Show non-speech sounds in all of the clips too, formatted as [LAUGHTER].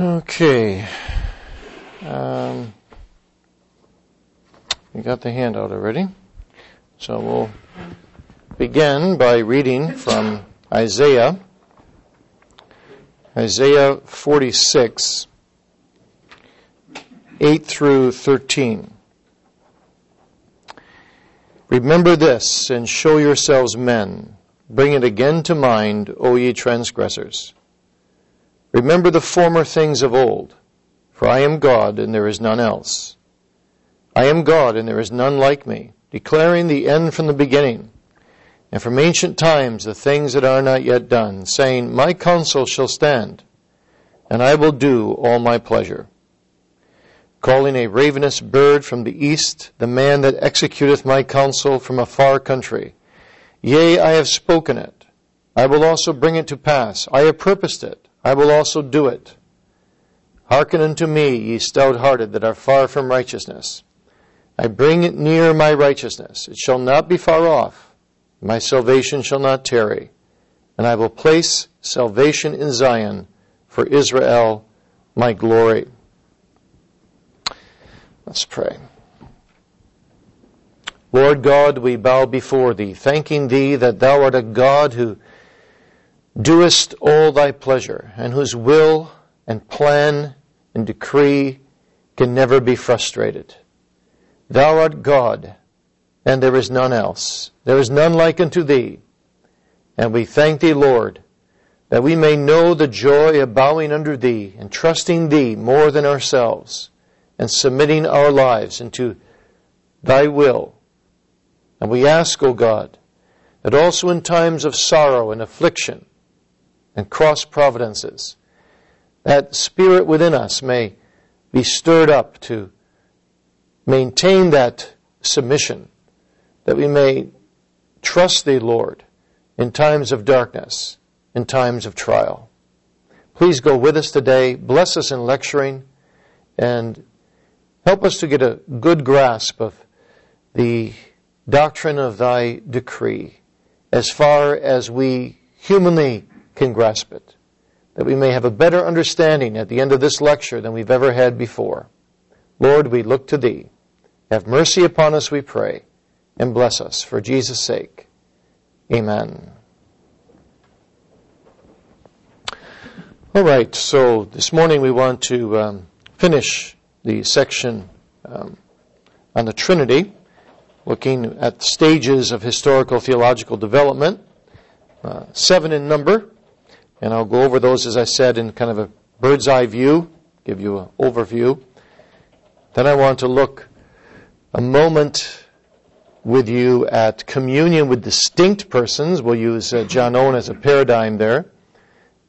Okay. Um, got the handout already. So we'll begin by reading from Isaiah, Isaiah 46, 8 through 13. Remember this and show yourselves men. Bring it again to mind, O ye transgressors. Remember the former things of old, for I am God and there is none else. I am God and there is none like me, declaring the end from the beginning, and from ancient times the things that are not yet done, saying, My counsel shall stand, and I will do all my pleasure. Calling a ravenous bird from the east, the man that executeth my counsel from a far country. Yea, I have spoken it. I will also bring it to pass. I have purposed it. I will also do it. Hearken unto me, ye stout hearted that are far from righteousness. I bring it near my righteousness. It shall not be far off. My salvation shall not tarry. And I will place salvation in Zion for Israel, my glory. Let's pray. Lord God, we bow before thee, thanking thee that thou art a God who doest all thy pleasure, and whose will and plan and decree can never be frustrated. Thou art God, and there is none else. There is none like unto thee. And we thank thee, Lord, that we may know the joy of bowing under thee and trusting thee more than ourselves and submitting our lives into thy will. And we ask, O God, that also in times of sorrow and affliction, and cross providences. That spirit within us may be stirred up to maintain that submission, that we may trust thee, Lord, in times of darkness, in times of trial. Please go with us today, bless us in lecturing, and help us to get a good grasp of the doctrine of thy decree as far as we humanly can grasp it, that we may have a better understanding at the end of this lecture than we've ever had before. Lord, we look to Thee. Have mercy upon us, we pray, and bless us for Jesus' sake. Amen. All right, so this morning we want to um, finish the section um, on the Trinity, looking at stages of historical theological development, uh, seven in number. And I'll go over those, as I said, in kind of a bird's eye view, give you an overview. Then I want to look a moment with you at communion with distinct persons. We'll use uh, John Owen as a paradigm there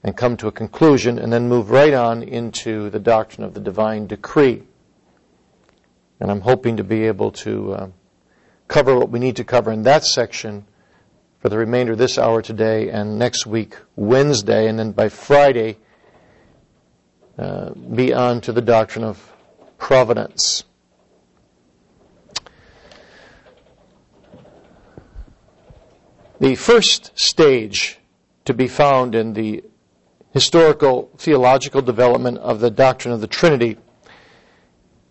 and come to a conclusion and then move right on into the doctrine of the divine decree. And I'm hoping to be able to uh, cover what we need to cover in that section for the remainder of this hour today and next week, Wednesday, and then by Friday, uh, be on to the doctrine of providence. The first stage to be found in the historical theological development of the doctrine of the Trinity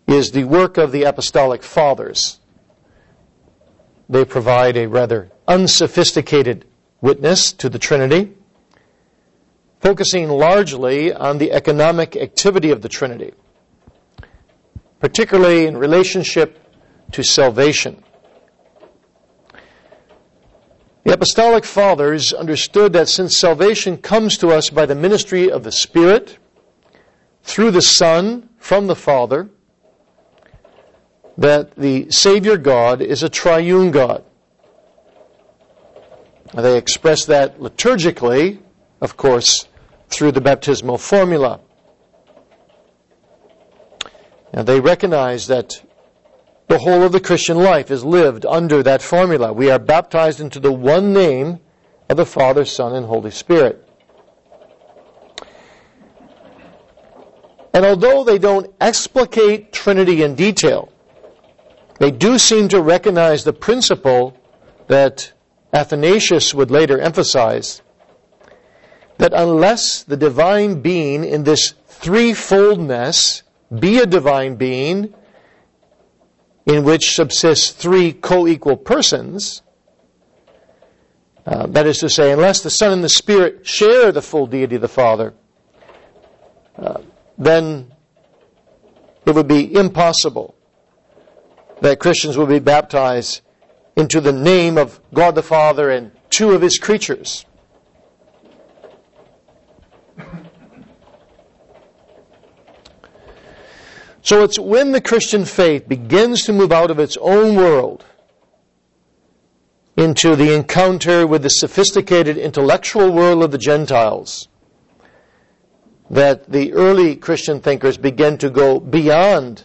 is the work of the apostolic fathers. They provide a rather unsophisticated witness to the Trinity, focusing largely on the economic activity of the Trinity, particularly in relationship to salvation. The Apostolic Fathers understood that since salvation comes to us by the ministry of the Spirit, through the Son, from the Father, that the Savior God is a triune God. They express that liturgically, of course, through the baptismal formula. And they recognize that the whole of the Christian life is lived under that formula. We are baptized into the one name of the Father, Son, and Holy Spirit. And although they don't explicate Trinity in detail, they do seem to recognize the principle that Athanasius would later emphasize that unless the divine being in this threefoldness be a divine being in which subsist three co-equal persons, uh, that is to say, unless the Son and the Spirit share the full deity of the Father, uh, then it would be impossible that Christians would be baptized into the name of God the Father and two of his creatures. So it's when the Christian faith begins to move out of its own world into the encounter with the sophisticated intellectual world of the Gentiles that the early Christian thinkers begin to go beyond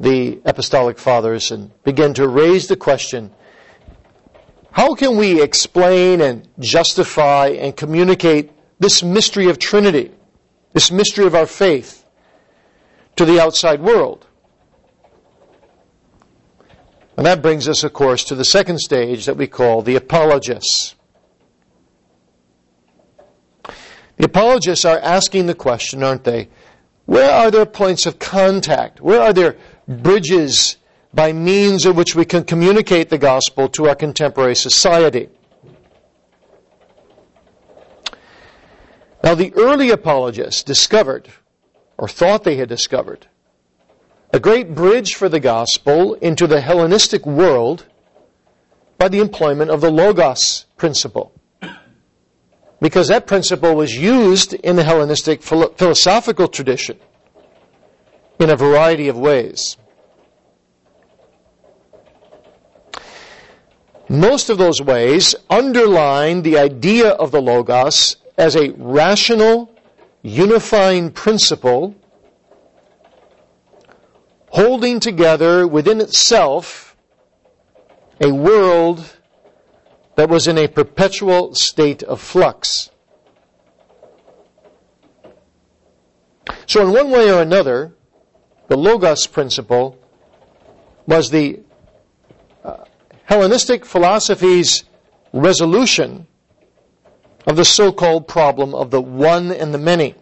the apostolic fathers and begin to raise the question how can we explain and justify and communicate this mystery of Trinity, this mystery of our faith to the outside world? And that brings us, of course, to the second stage that we call the apologists. The apologists are asking the question, aren't they? Where are there points of contact? Where are there bridges by means of which we can communicate the gospel to our contemporary society? Now, the early apologists discovered, or thought they had discovered, a great bridge for the gospel into the Hellenistic world by the employment of the Logos principle. Because that principle was used in the Hellenistic philosophical tradition in a variety of ways. Most of those ways underline the idea of the Logos as a rational, unifying principle holding together within itself a world that was in a perpetual state of flux. So, in one way or another, the Logos principle was the uh, Hellenistic philosophy's resolution of the so called problem of the one and the many.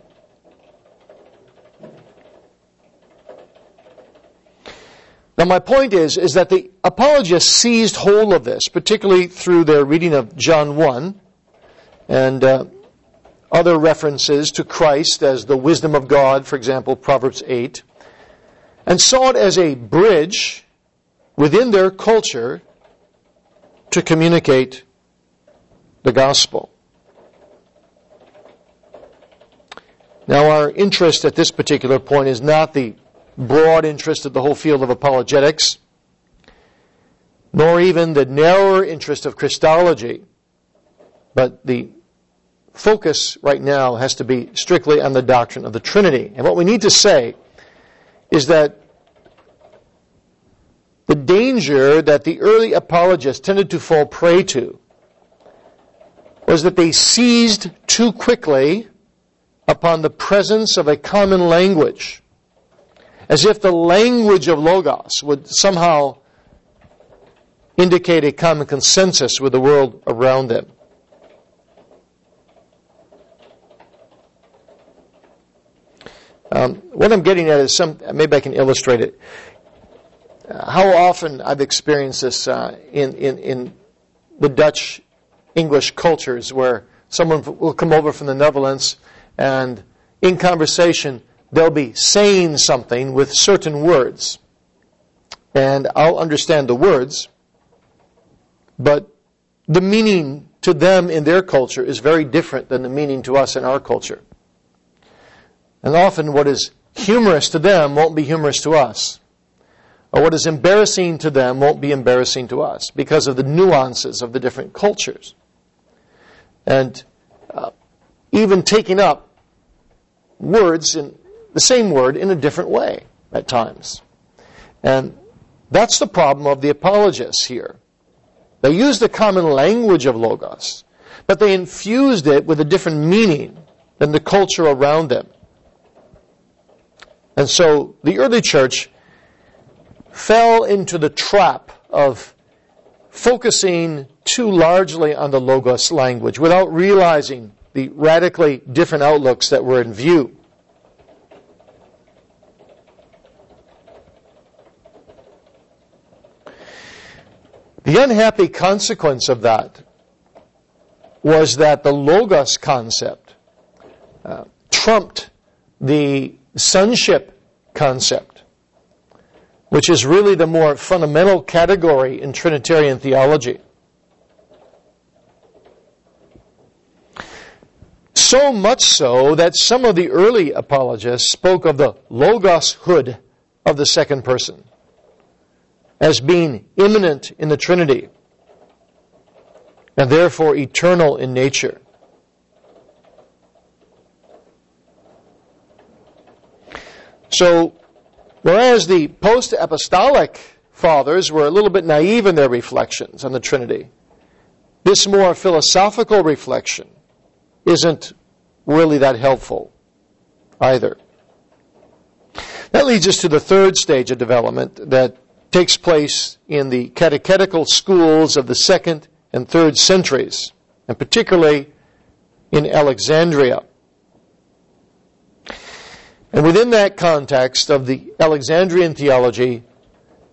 Now, my point is, is that the apologists seized hold of this, particularly through their reading of John 1 and uh, other references to Christ as the wisdom of God, for example, Proverbs 8, and saw it as a bridge within their culture to communicate the gospel. Now, our interest at this particular point is not the broad interest of the whole field of apologetics, nor even the narrower interest of Christology, but the focus right now has to be strictly on the doctrine of the Trinity. And what we need to say is that the danger that the early apologists tended to fall prey to was that they seized too quickly upon the presence of a common language as if the language of Logos would somehow indicate a common consensus with the world around them. Um, what I'm getting at is some, maybe I can illustrate it. Uh, how often I've experienced this uh, in, in, in the Dutch English cultures where someone will come over from the Netherlands and in conversation they'll be saying something with certain words. And I'll understand the words, but the meaning to them in their culture is very different than the meaning to us in our culture. And often what is humorous to them won't be humorous to us. Or what is embarrassing to them won't be embarrassing to us because of the nuances of the different cultures. And uh, even taking up words in the same word in a different way at times. And that's the problem of the apologists here. They used the common language of Logos, but they infused it with a different meaning than the culture around them. And so the early church fell into the trap of focusing too largely on the Logos language without realizing the radically different outlooks that were in view. The unhappy consequence of that was that the Logos concept uh, trumped the sonship concept, which is really the more fundamental category in Trinitarian theology. So much so that some of the early apologists spoke of the Logos hood of the second person as being immanent in the Trinity and therefore eternal in nature. So, whereas the post apostolic fathers were a little bit naive in their reflections on the Trinity, this more philosophical reflection isn't really that helpful either. That leads us to the third stage of development that takes place in the catechetical schools of the second and third centuries, and particularly in Alexandria. And within that context of the Alexandrian theology,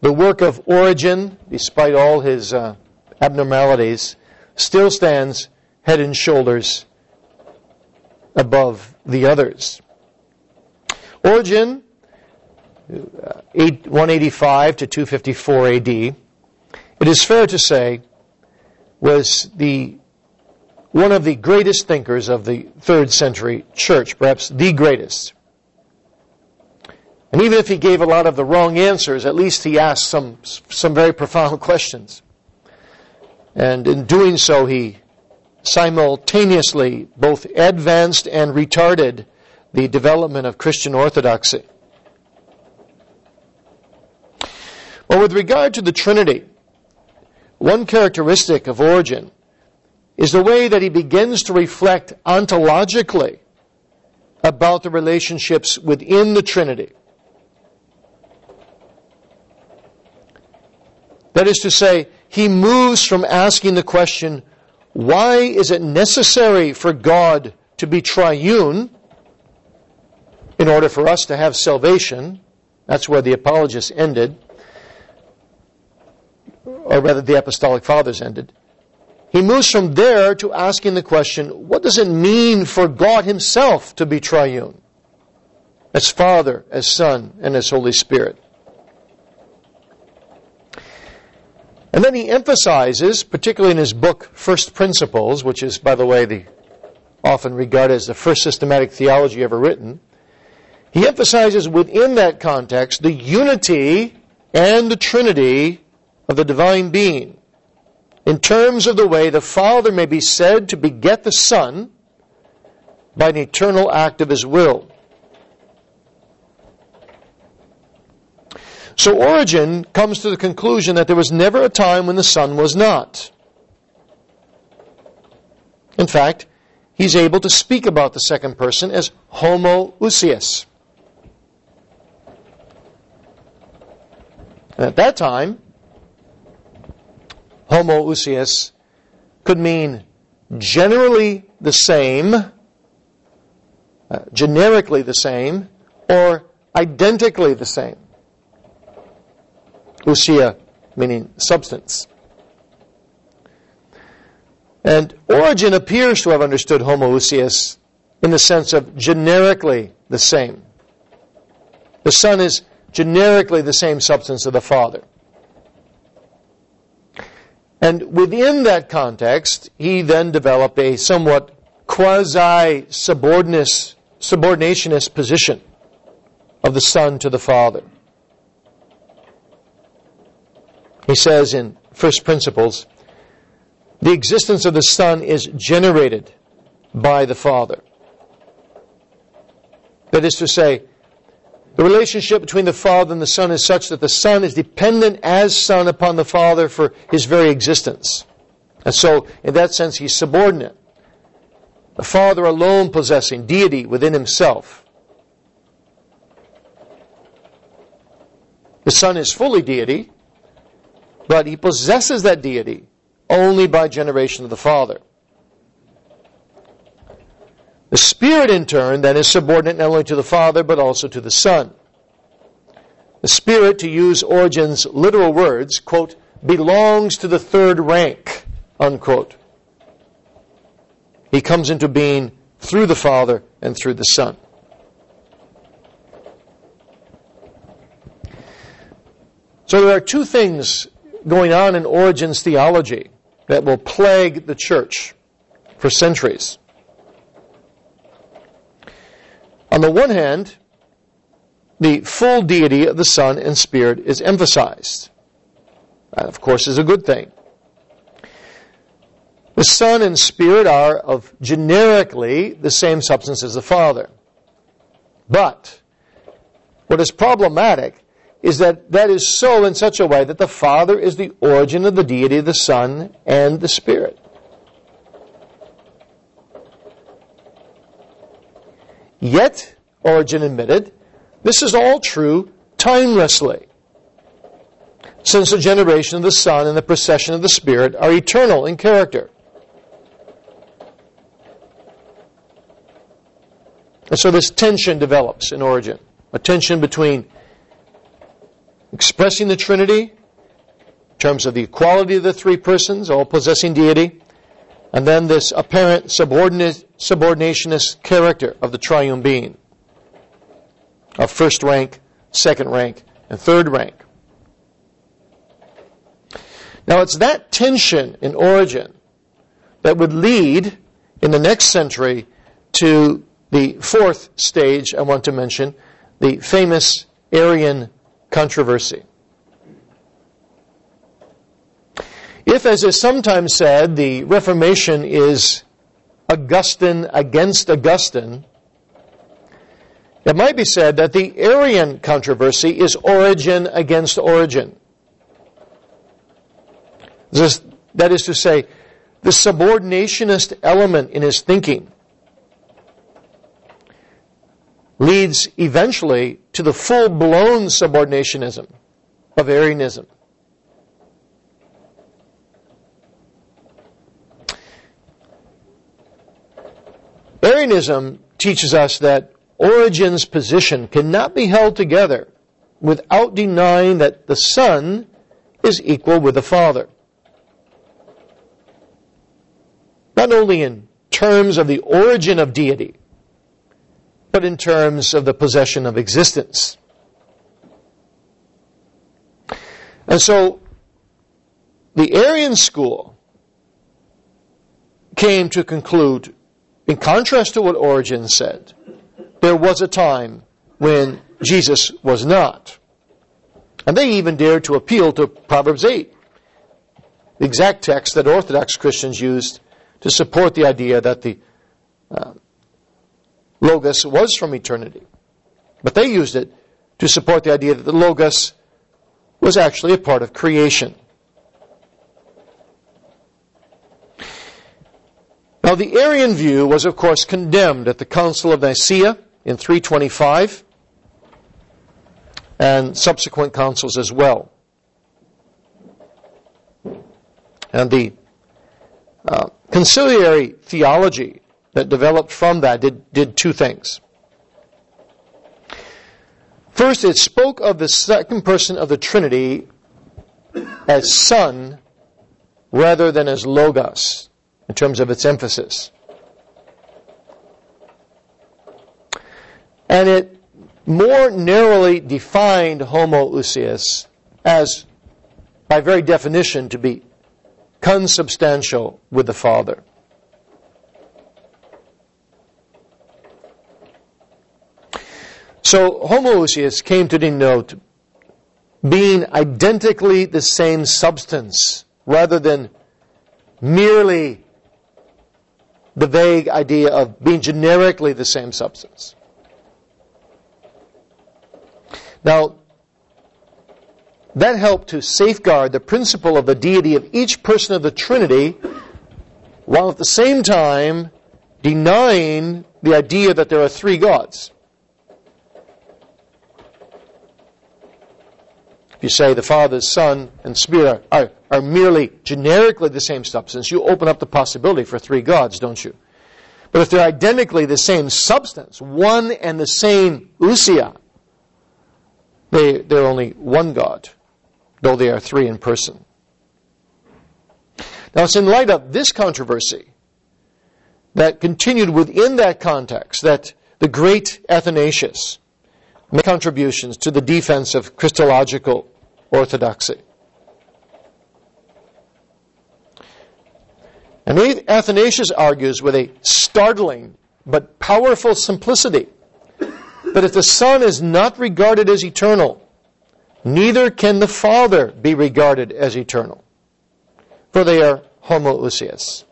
the work of Origen, despite all his uh, abnormalities, still stands head and shoulders above the others. Origen, uh, 185 to 254 AD, it is fair to say, was the one of the greatest thinkers of the third century church, perhaps the greatest. And even if he gave a lot of the wrong answers, at least he asked some, some very [LAUGHS] profound questions. And in doing so, he simultaneously both advanced and retarded the development of Christian orthodoxy. Well, with regard to the Trinity, one characteristic of Origen is the way that he begins to reflect ontologically about the relationships within the Trinity. That is to say, he moves from asking the question, why is it necessary for God to be triune in order for us to have salvation? That's where the apologists ended, or rather the apostolic fathers ended. He moves from there to asking the question, what does it mean for God himself to be triune? As Father, as Son, and as Holy Spirit. And then he emphasizes, particularly in his book, First Principles, which is, by the way, the often regarded as the first systematic theology ever written, he emphasizes within that context the unity and the Trinity of the divine being in terms of the way the Father may be said to beget the Son by an eternal act of his will. So Origen comes to the conclusion that there was never a time when the Son was not. In fact, he's able to speak about the second person as homoousios. And at that time, homoousios could mean generally the same, uh, generically the same, or identically the same. Ousia meaning substance. And Origen appears to have understood homoousios in the sense of generically the same. The Son is generically the same substance of the Father. And within that context, he then developed a somewhat quasi subordinationist position of the Son to the Father. He says in First Principles, the existence of the Son is generated by the Father. That is to say, the relationship between the Father and the Son is such that the Son is dependent as Son upon the Father for his very existence. And so, in that sense, he's subordinate. The Father alone possessing deity within himself. The Son is fully deity, but he possesses that deity only by generation of the Father. The Spirit, in turn, then is subordinate not only to the Father, but also to the Son. The Spirit, to use Origen's literal words, quote, belongs to the third rank, unquote. He comes into being through the Father and through the Son. So there are two things going on in Origen's theology that will plague the church for centuries. On the one hand, the full deity of the Son and Spirit is emphasized. That, of course, is a good thing. The Son and Spirit are of generically the same substance as the Father. But what is problematic is that that is so in such a way that the Father is the origin of the deity of the Son and the Spirit. Yet, Origen admitted, this is all true timelessly, since the generation of the Son and the procession of the Spirit are eternal in character. And so this tension develops in Origen, a tension between expressing the Trinity in terms of the equality of the three persons, all possessing deity, and then this apparent subordinationist character of the triune being of first rank, second rank, and third rank. Now it's that tension in Origen that would lead in the next century to the fourth stage I want to mention, the famous Arian controversy. If, as is sometimes said, the Reformation is Augustine against Augustine, it might be said that the Arian controversy is Origen against Origen. This, that is to say, the subordinationist element in his thinking leads eventually to the full blown subordinationism of Arianism. Arianism teaches us that Origen's position cannot be held together without denying that the Son is equal with the Father. Not only in terms of the origin of deity, but in terms of the possession of existence. And so, the Arian school came to conclude, in contrast to what Origen said, there was a time when Jesus was not. And they even dared to appeal to Proverbs 8, the exact text that Orthodox Christians used to support the idea that the uh, Logos was from eternity. But they used it to support the idea that the Logos was actually a part of creation. Now, the Arian view was, of course, condemned at the Council of Nicaea in 325 and subsequent councils as well. And the uh, conciliary theology that developed from that did, did two things. First, it spoke of the second person of the Trinity as Son rather than as Logos in terms of its emphasis. And it more narrowly defined homoousios as, by very definition, to be consubstantial with the Father. So homoousios came to denote being identically the same substance rather than merely the vague idea of being generically the same substance. Now, that helped to safeguard the principle of the deity of each person of the Trinity, while at the same time denying the idea that there are three gods. If you say the Father, Son, and Spirit are, are merely generically the same substance, you open up the possibility for three gods, don't you? But if they're identically the same substance, one and the same ousia, they, they're only one God, though they are three in person. Now it's in light of this controversy that continued within that context that the great Athanasius made contributions to the defense of Christological orthodoxy. And Athanasius argues with a startling but powerful simplicity that if the Son is not regarded as eternal, neither can the Father be regarded as eternal, for they are homoousios.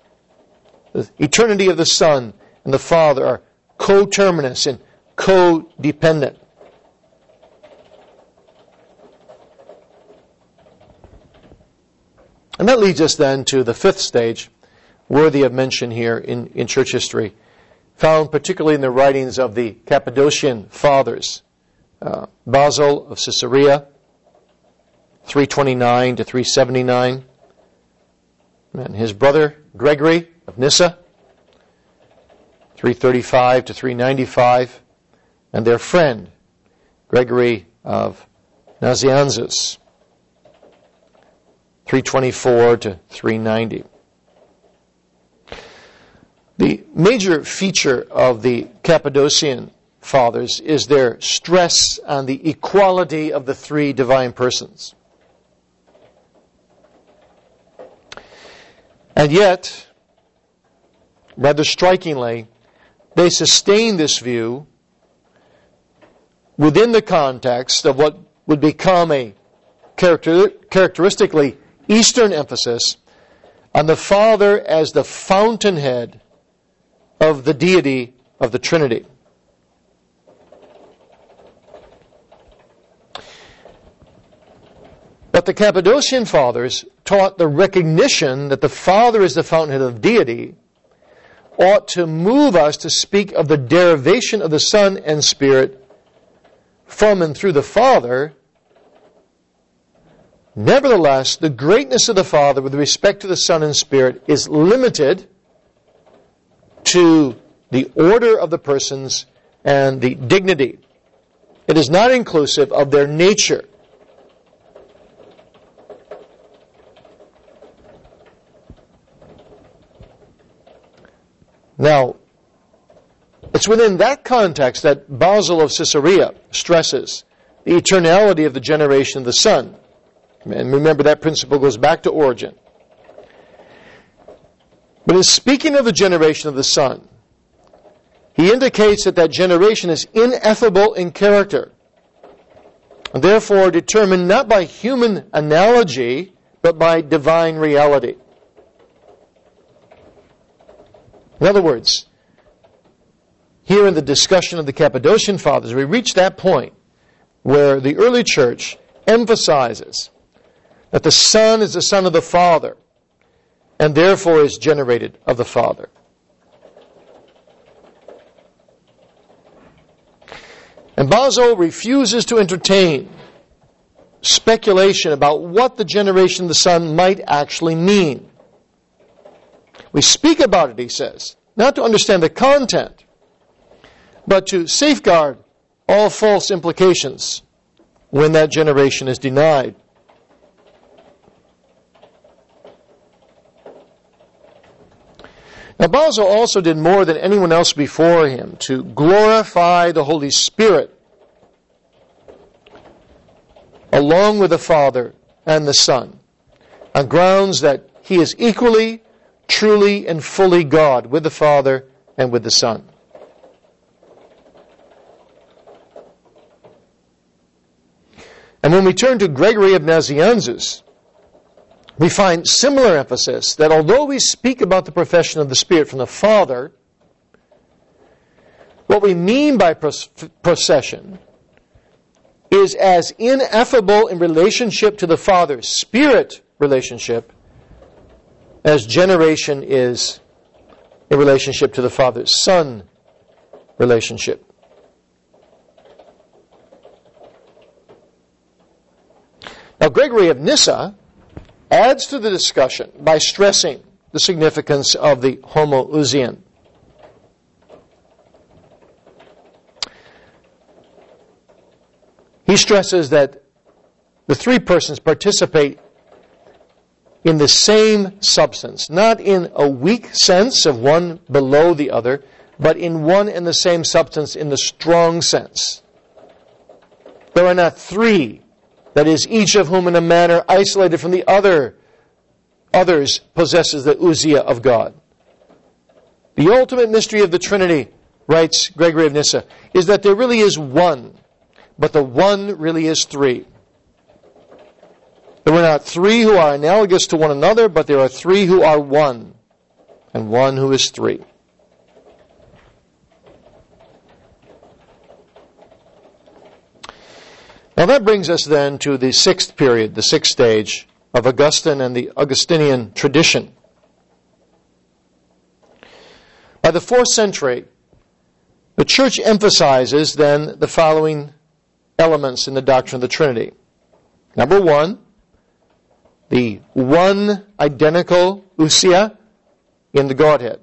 The eternity of the Son and the Father are coterminous and codependent. And that leads us then to the fifth stage, worthy of mention here in, in church history, found particularly in the writings of the Cappadocian fathers, uh, Basil of Caesarea, 329 to 379, and his brother Gregory of Nyssa, 335 to 395, and their friend Gregory of Nazianzus, 324 to 390. The major feature of the Cappadocian fathers is their stress on the equality of the three divine persons. And yet, rather strikingly, they sustain this view within the context of what would become a character, characteristically Eastern emphasis on the Father as the fountainhead of the deity of the Trinity. But the Cappadocian Fathers taught the recognition that the Father is the fountainhead of deity ought to move us to speak of the derivation of the Son and Spirit from and through the Father Nevertheless, the greatness of the Father with respect to the Son and Spirit is limited to the order of the persons and the dignity. It is not inclusive of their nature. Now, it's within that context that Basil of Caesarea stresses the eternality of the generation of the Son. And remember, that principle goes back to Origen. But in speaking of the generation of the Son, he indicates that that generation is ineffable in character, and therefore determined not by human analogy, but by divine reality. In other words, here in the discussion of the Cappadocian Fathers, we reach that point where the early church emphasizes that the Son is the Son of the Father, and therefore is generated of the Father. And Basil refuses to entertain speculation about what the generation of the Son might actually mean. We speak about it, he says, not to understand the content, but to safeguard all false implications when that generation is denied. Now, Basil also did more than anyone else before him to glorify the Holy Spirit along with the Father and the Son on grounds that he is equally, truly, and fully God with the Father and with the Son. And when we turn to Gregory of Nazianzus, we find similar emphasis that although we speak about the procession of the Spirit from the Father, what we mean by procession is as ineffable in relationship to the Father's Spirit relationship as generation is in relationship to the Father's Son relationship. Now, Gregory of Nyssa adds to the discussion by stressing the significance of the homoousian. He stresses that the three persons participate in the same substance, not in a weak sense of one below the other, but in one and the same substance in the strong sense. There are not three that is, each of whom in a manner isolated from the other, others possesses the ousia of God. The ultimate mystery of the Trinity, writes Gregory of Nyssa, is that there really is one, but the one really is three. There are not three who are analogous to one another, but there are three who are one, and one who is three. Now that brings us then to the sixth period, the sixth stage of Augustine and the Augustinian tradition. By the fourth century, the church emphasizes then the following elements in the doctrine of the Trinity. Number one, the one identical ousia in the Godhead.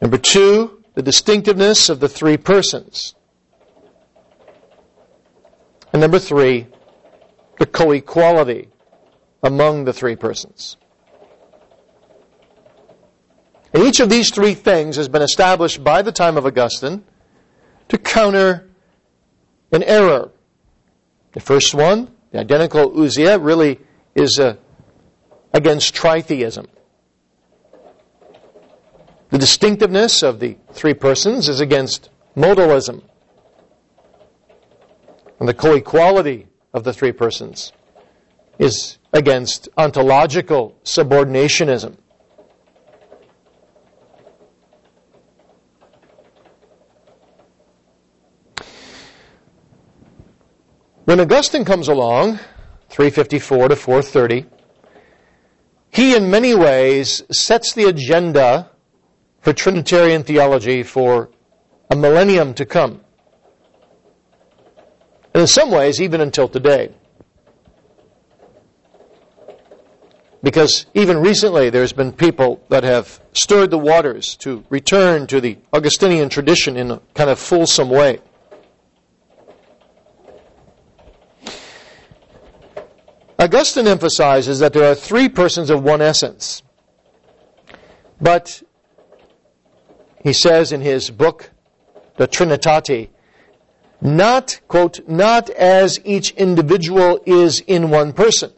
Number two, the distinctiveness of the three persons. And number three, the co-equality among the three persons. And each of these three things has been established by the time of Augustine to counter an error. The first one, the identical ousia, really is uh, against tritheism. The distinctiveness of the three persons is against modalism and the co-equality of the three persons is against ontological subordinationism. When Augustine comes along, 354 to 430, he in many ways sets the agenda for Trinitarian theology for a millennium to come and in some ways, even until today. Because even recently, there's been people that have stirred the waters to return to the Augustinian tradition in a kind of fulsome way. Augustine emphasizes that there are three persons of one essence. But he says in his book, De Trinitate, not, quote, not as each individual is in one person.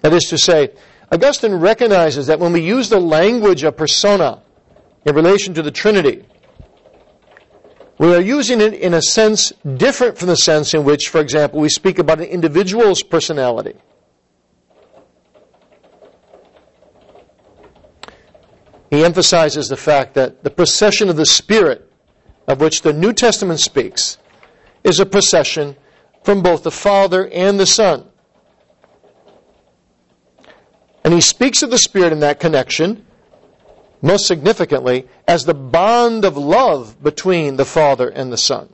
That is to say, Augustine recognizes that when we use the language of persona in relation to the Trinity, we are using it in a sense different from the sense in which, for example, we speak about an individual's personality. He emphasizes the fact that the procession of the Spirit, of which the New Testament speaks, is a procession from both the Father and the Son. And he speaks of the Spirit in that connection, most significantly, as the bond of love between the Father and the Son.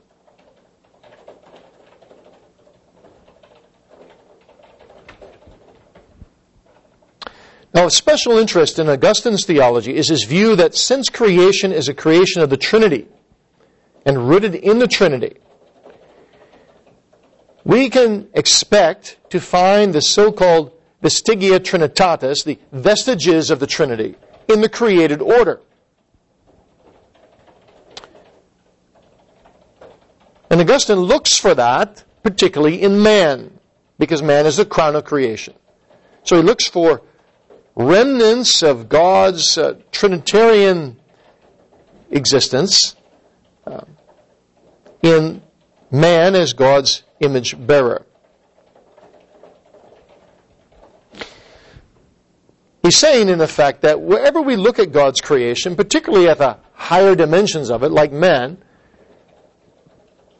Now, a special interest in Augustine's theology is his view that since creation is a creation of the Trinity and rooted in the Trinity, we can expect to find the so-called vestigia trinitatis, the vestiges of the Trinity, in the created order. And Augustine looks for that, particularly in man, because man is the crown of creation. So he looks for remnants of God's uh, Trinitarian existence uh, in man as God's image bearer. He's saying, in effect, that wherever we look at God's creation, particularly at the higher dimensions of it, like man,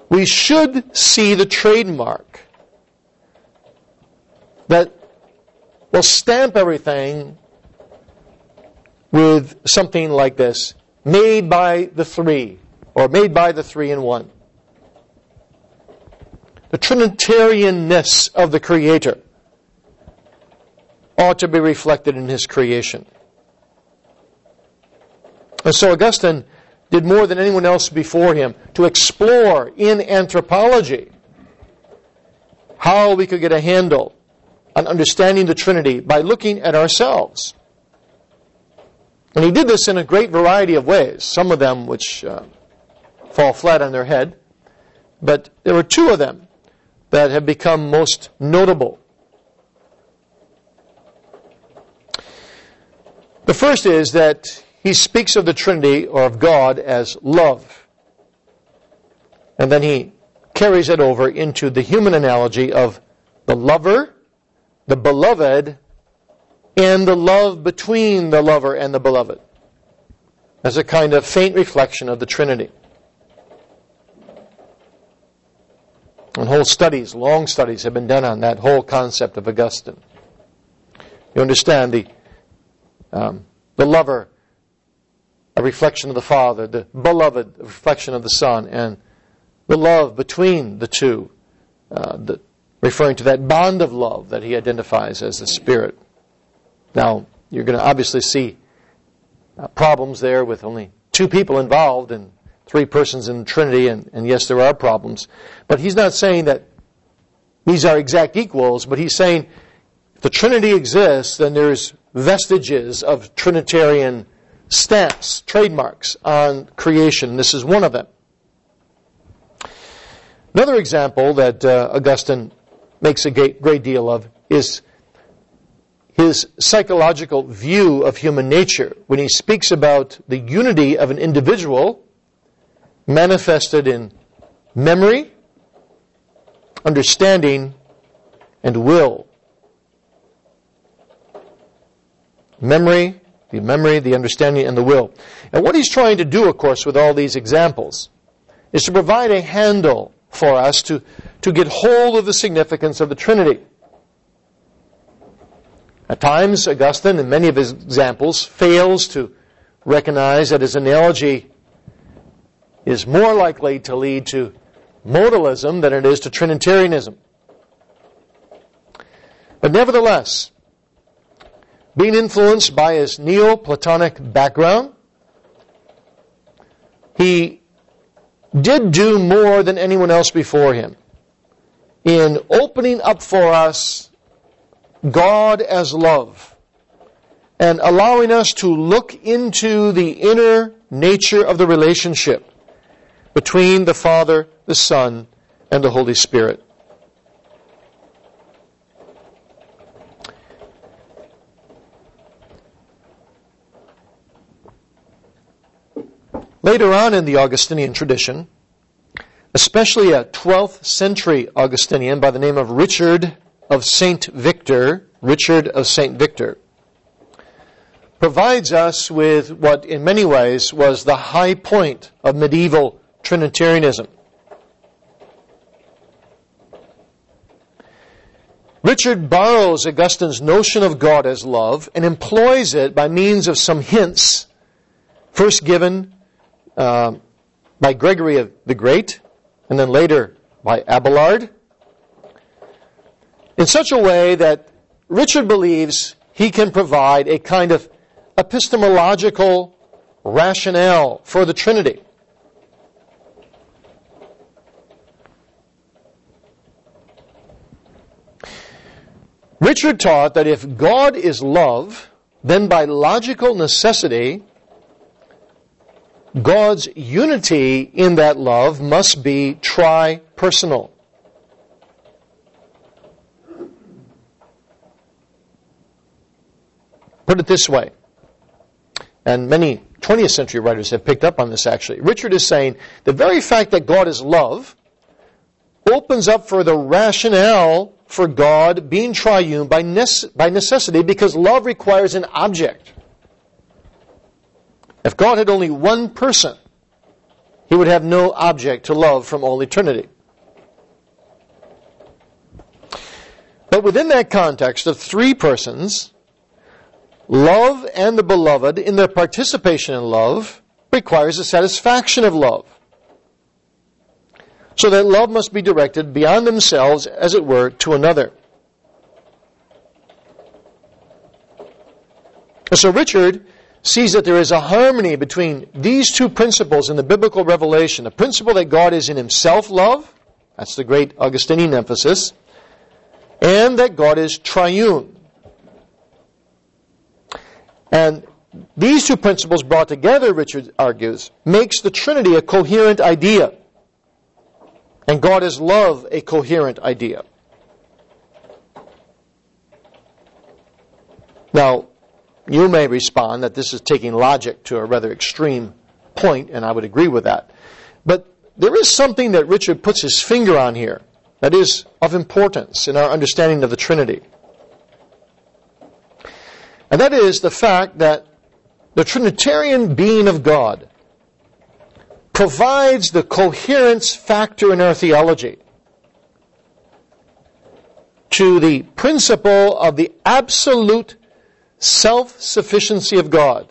we should see the trademark that will stamp everything with something like this made by the three, or made by the three in one. The Trinitarianness of the Creator ought to be reflected in His creation. And so Augustine did more than anyone else before him to explore in anthropology how we could get a handle on understanding the Trinity by looking at ourselves. And he did this in a great variety of ways, some of them which uh, fall flat on their head, but there were two of them that have become most notable. The first is that he speaks of the Trinity or of God as love. And then he carries it over into the human analogy of the lover, the beloved, and the love between the lover and the beloved as a kind of faint reflection of the Trinity. And whole studies, long studies, have been done on that whole concept of Augustine. You understand the um, the lover, a reflection of the Father, the beloved, a reflection of the Son, and the love between the two, uh, the, referring to that bond of love that he identifies as the Spirit. Now, you're going to obviously see uh, problems there with only two people involved and three persons in the Trinity, and, and yes, there are problems. But he's not saying that these are exact equals, but he's saying if the Trinity exists, then there's vestiges of Trinitarian stamps, trademarks on creation. This is one of them. Another example that uh, Augustine makes a great deal of is his psychological view of human nature when he speaks about the unity of an individual manifested in memory, understanding, and will. Memory, the memory, the understanding, and the will. And what he's trying to do, of course, with all these examples, is to provide a handle for us to, to get hold of the significance of the Trinity. At times, Augustine, in many of his examples, fails to recognize that his analogy is more likely to lead to modalism than it is to Trinitarianism. But nevertheless, being influenced by his Neoplatonic background, he did do more than anyone else before him in opening up for us God as love and allowing us to look into the inner nature of the relationship between the Father, the Son, and the Holy Spirit. Later on in the Augustinian tradition, especially a 12th century Augustinian by the name of Richard of St. Victor, Richard of St. Victor, provides us with what in many ways was the high point of medieval Trinitarianism. Richard borrows Augustine's notion of God as love and employs it by means of some hints first given uh, by Gregory the Great and then later by Abelard in such a way that Richard believes he can provide a kind of epistemological rationale for the Trinity. Richard taught that if God is love, then by logical necessity, God's unity in that love must be tri-personal. Put it this way, and many 20th century writers have picked up on this actually. Richard is saying the very fact that God is love opens up for the rationale for God being triune by, necessity because love requires an object. If God had only one person, he would have no object to love from all eternity. But within that context of three persons, Love and the beloved, in their participation in love, requires a satisfaction of love. So that love must be directed beyond themselves, as it were, to another. So Richard sees that there is a harmony between these two principles in the biblical revelation. The principle that God is in himself love, that's the great Augustinian emphasis, and that God is triune. And these two principles brought together, Richard argues, makes the Trinity a coherent idea. And God is love a coherent idea. Now, you may respond that this is taking logic to a rather extreme point, and I would agree with that. But there is something that Richard puts his finger on here that is of importance in our understanding of the Trinity. And that is the fact that the Trinitarian being of God provides the coherence factor in our theology to the principle of the absolute self sufficiency of God.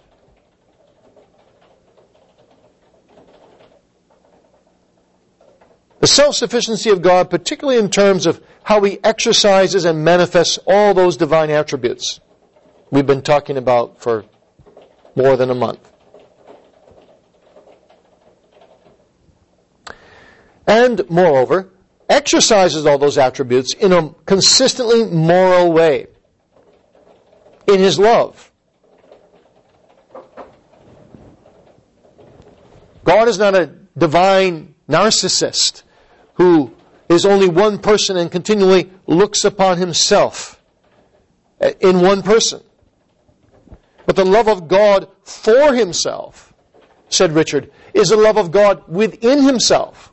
The self sufficiency of God, particularly in terms of how He exercises and manifests all those divine attributes we've been talking about for more than a month. And moreover, exercises all those attributes in a consistently moral way in his love. God is not a divine narcissist who is only one person and continually looks upon himself in one person. But the love of God for himself, said Richard, is the love of God within himself,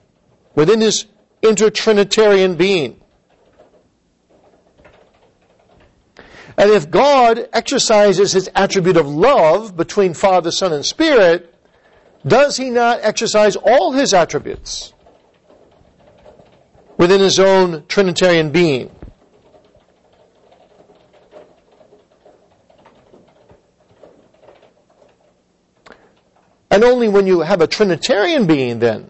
within his intertrinitarian being. And if God exercises his attribute of love between Father, Son, and Spirit, does he not exercise all his attributes within his own Trinitarian being? And only when you have a Trinitarian being, then,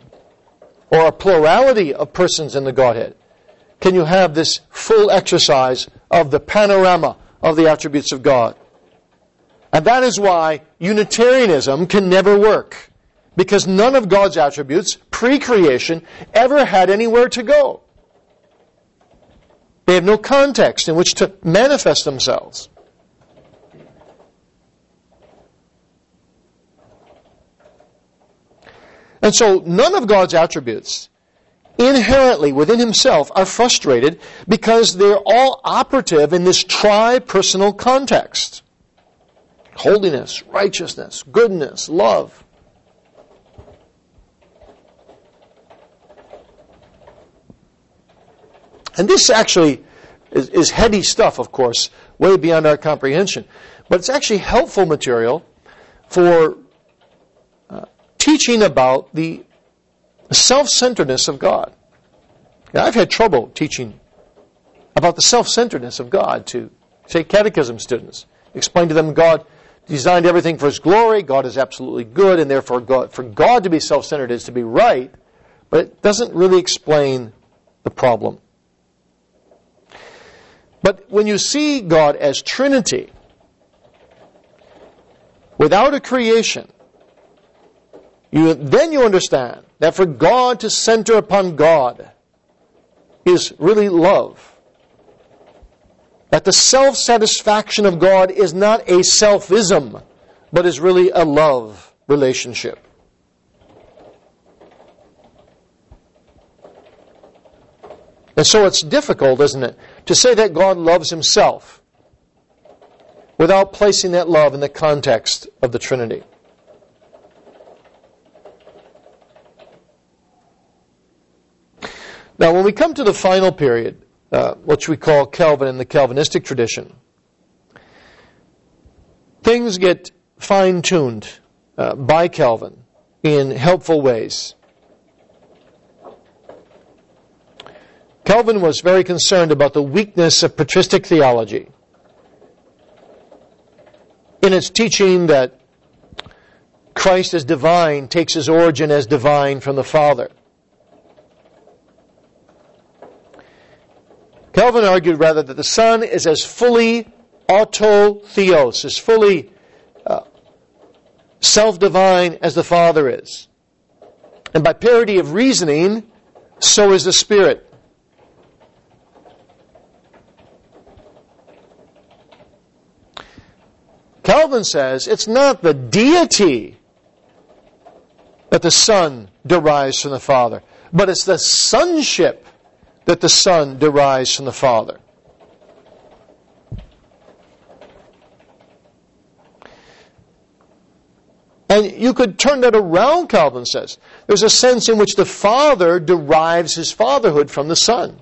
or a plurality of persons in the Godhead, can you have this full exercise of the panorama of the attributes of God. And that is why Unitarianism can never work. Because none of God's attributes, pre creation, ever had anywhere to go. They have no context in which to manifest themselves. And so none of God's attributes inherently within himself are frustrated because they're all operative in this tri-personal context. Holiness, righteousness, goodness, love. And this actually is, is heady stuff, of course, way beyond our comprehension. But it's actually helpful material for uh, teaching about the the self centeredness of God. Now, I've had trouble teaching about the self centeredness of God to, say, catechism students. Explain to them God designed everything for His glory, God is absolutely good, and therefore God, for God to be self centered is to be right, but it doesn't really explain the problem. But when you see God as Trinity, without a creation, you, then you understand that for God to center upon God is really love. That the self satisfaction of God is not a selfism, but is really a love relationship. And so it's difficult, isn't it, to say that God loves himself without placing that love in the context of the Trinity. Now, when we come to the final period, uh, which we call Calvin and the Calvinistic tradition, things get fine tuned uh, by Calvin in helpful ways. Calvin was very concerned about the weakness of patristic theology in its teaching that Christ as divine takes his origin as divine from the Father. Calvin argued rather that the Son is as fully autotheos, as fully uh, self divine as the Father is. And by parity of reasoning, so is the Spirit. Calvin says it's not the deity that the Son derives from the Father, but it's the sonship that the Son derives from the Father. And you could turn that around, Calvin says. There's a sense in which the Father derives his fatherhood from the Son.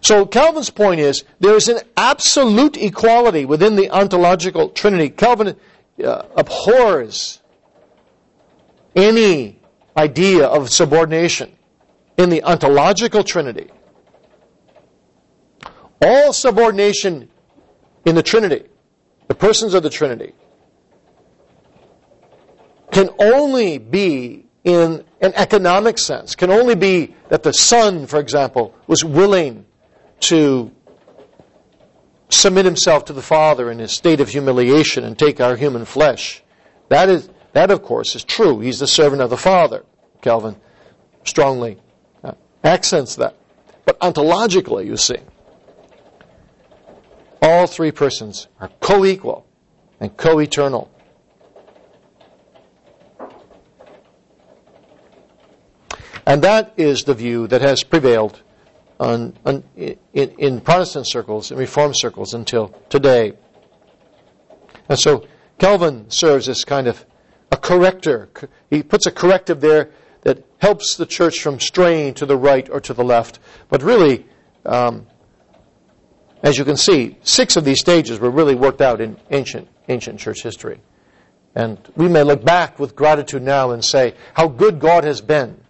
So Calvin's point is there is an absolute equality within the ontological Trinity. Calvin uh, abhors any idea of subordination in the ontological Trinity. All subordination in the Trinity, the persons of the Trinity, can only be in an economic sense, can only be that the Son, for example, was willing to submit himself to the Father in a state of humiliation and take our human flesh. That is that of course is true. He's the servant of the Father. Calvin strongly uh, accents that. But ontologically, you see, all three persons are co-equal and co-eternal. And that is the view that has prevailed on, on, in, in Protestant circles and Reformed circles until today. And so Calvin serves as kind of corrector. He puts a corrective there that helps the church from straying to the right or to the left. But really, um, as you can see, six of these stages were really worked out in ancient, ancient church history. And we may look back with gratitude now and say how good God has been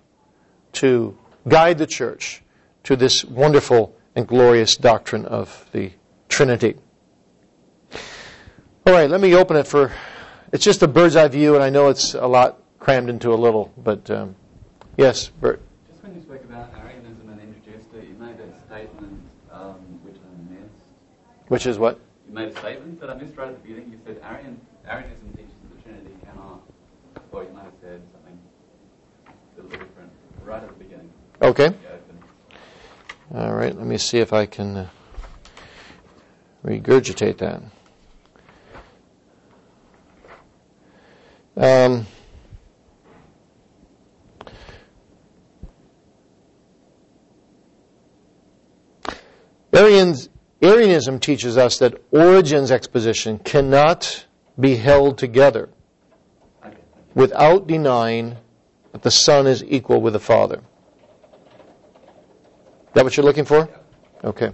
to guide the church to this wonderful and glorious doctrine of the Trinity. All right, let me open it for. It's just a bird's eye view, and I know it's a lot crammed into a little, but um, yes, Bert. Just when you spoke about Arianism and introduced it, you made a statement um, which I missed. Which is what? You made a statement that I missed right at the beginning. You said Arian, Arianism teaches the Trinity cannot, or you might have said something a little different right at the beginning. Okay. All right, let me see if I can uh, regurgitate that. Um, Arians, Arianism teaches us that Origen's exposition cannot be held together without denying that the Son is equal with the Father Is that what you're looking for? Okay.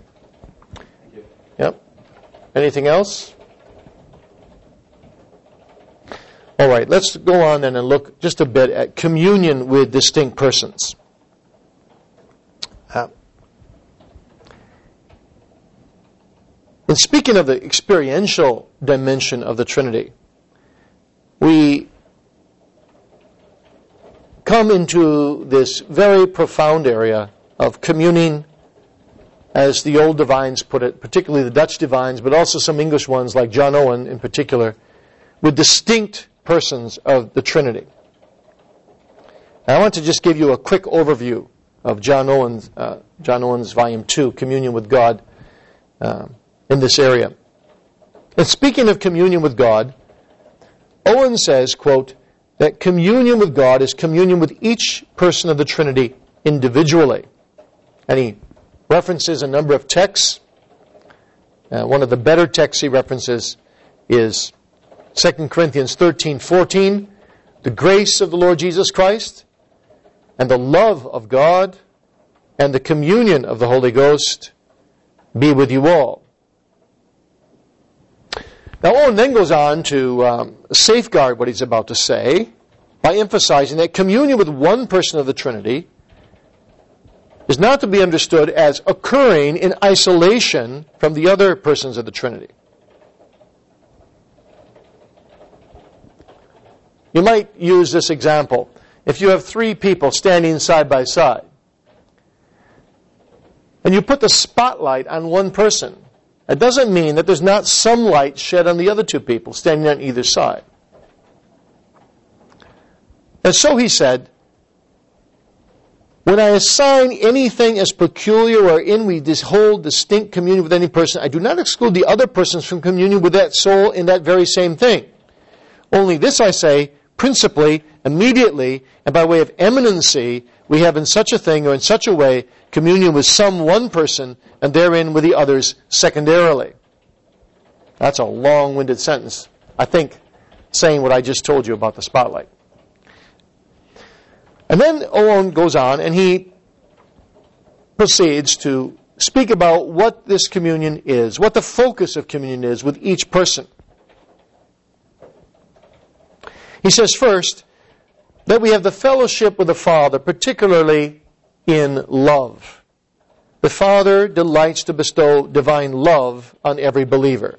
Yep. Anything else? All right, let's go on then and look just a bit at communion with distinct persons. Uh, in speaking of the experiential dimension of the Trinity, we come into this very profound area of communing, as the old divines put it, particularly the Dutch divines, but also some English ones like John Owen in particular, with distinct persons of the Trinity. I want to just give you a quick overview of John Owen's, uh, John Owen's Volume 2, Communion with God, uh, in this area. And speaking of communion with God, Owen says, quote, that communion with God is communion with each person of the Trinity individually. And he references a number of texts. Uh, one of the better texts he references is 2 Corinthians 13 14. The grace of the Lord Jesus Christ and the love of God and the communion of the Holy Ghost be with you all. Now, Owen then goes on to um, safeguard what he's about to say by emphasizing that communion with one person of the Trinity is not to be understood as occurring in isolation from the other persons of the Trinity. You might use this example. If you have three people standing side by side, and you put the spotlight on one person, it doesn't mean that there's not some light shed on the other two people standing on either side. And so he said, when I assign anything as peculiar or in we hold distinct communion with any person, I do not exclude the other persons from communion with that soul in that very same thing. Only this I say, principally, immediately, and by way of eminency, we have in such a thing or in such a way communion with some one person and therein with the others secondarily. That's a long-winded sentence. I think saying what I just told you about the spotlight. And then Owen goes on and he proceeds to speak about what this communion is, what the focus of communion is with each person. He says first that we have the fellowship with the Father, particularly in love. The Father delights to bestow divine love on every believer.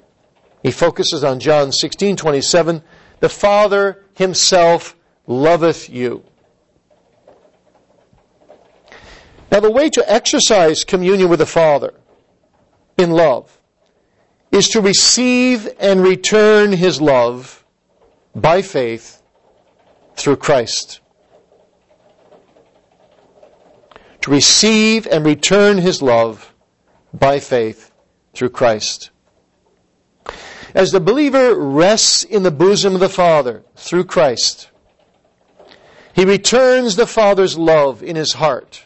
He focuses on John 16:27, the Father himself loveth you. Now the way to exercise communion with the Father in love is to receive and return his love by faith through Christ. To receive and return his love by faith through Christ. As the believer rests in the bosom of the Father through Christ, he returns the Father's love in his heart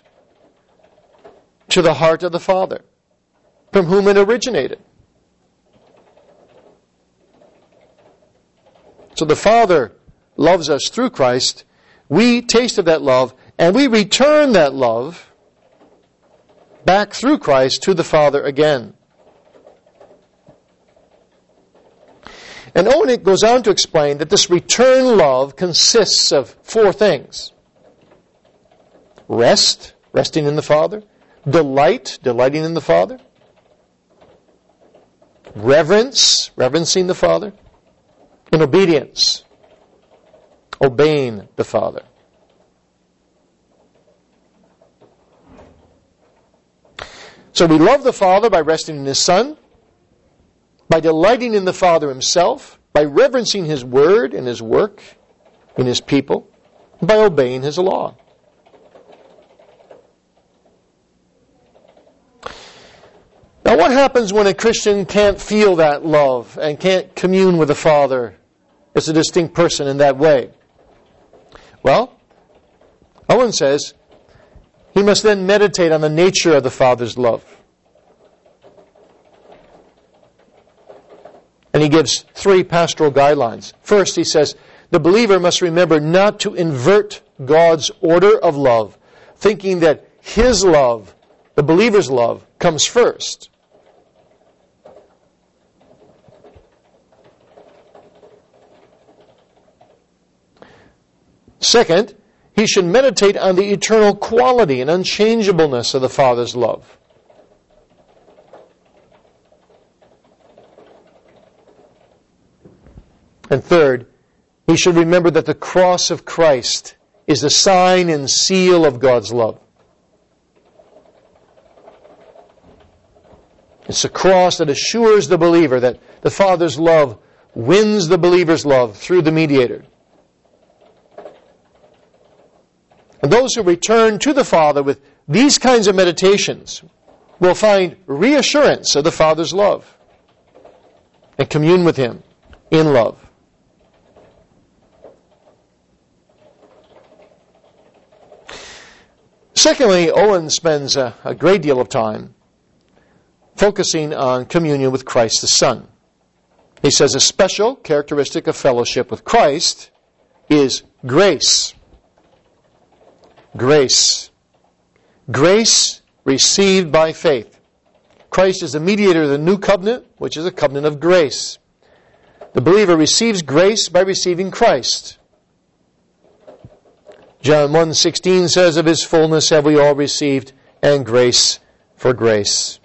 to the heart of the Father, from whom it originated. So the Father loves us through Christ. We taste of that love, and we return that love back through Christ to the Father again. And Owen goes on to explain that this return love consists of four things rest, resting in the Father, Delight, delighting in the Father. Reverence, reverencing the Father. And obedience, obeying the Father. So we love the Father by resting in His Son, by delighting in the Father Himself, by reverencing His Word and His work in His people, by obeying His law. Now, what happens when a Christian can't feel that love and can't commune with the Father as a distinct person in that way? Well, Owen says he must then meditate on the nature of the Father's love. And he gives three pastoral guidelines. First, he says, the believer must remember not to invert God's order of love, thinking that his love, the believer's love, comes first. Second, he should meditate on the eternal quality and unchangeableness of the Father's love. And third, he should remember that the cross of Christ is the sign and seal of God's love. It's a cross that assures the believer that the Father's love wins the believer's love through the mediator. And those who return to the Father with these kinds of meditations will find reassurance of the Father's love and commune with Him in love. Secondly, Owen spends a, a, great deal of time focusing on communion with Christ the Son. He says a special characteristic of fellowship with Christ is grace grace. Grace received by faith. Christ is the mediator of the new covenant, which is a covenant of grace. The believer receives grace by receiving Christ. John 1:16 says of his fullness have we all received and grace for grace.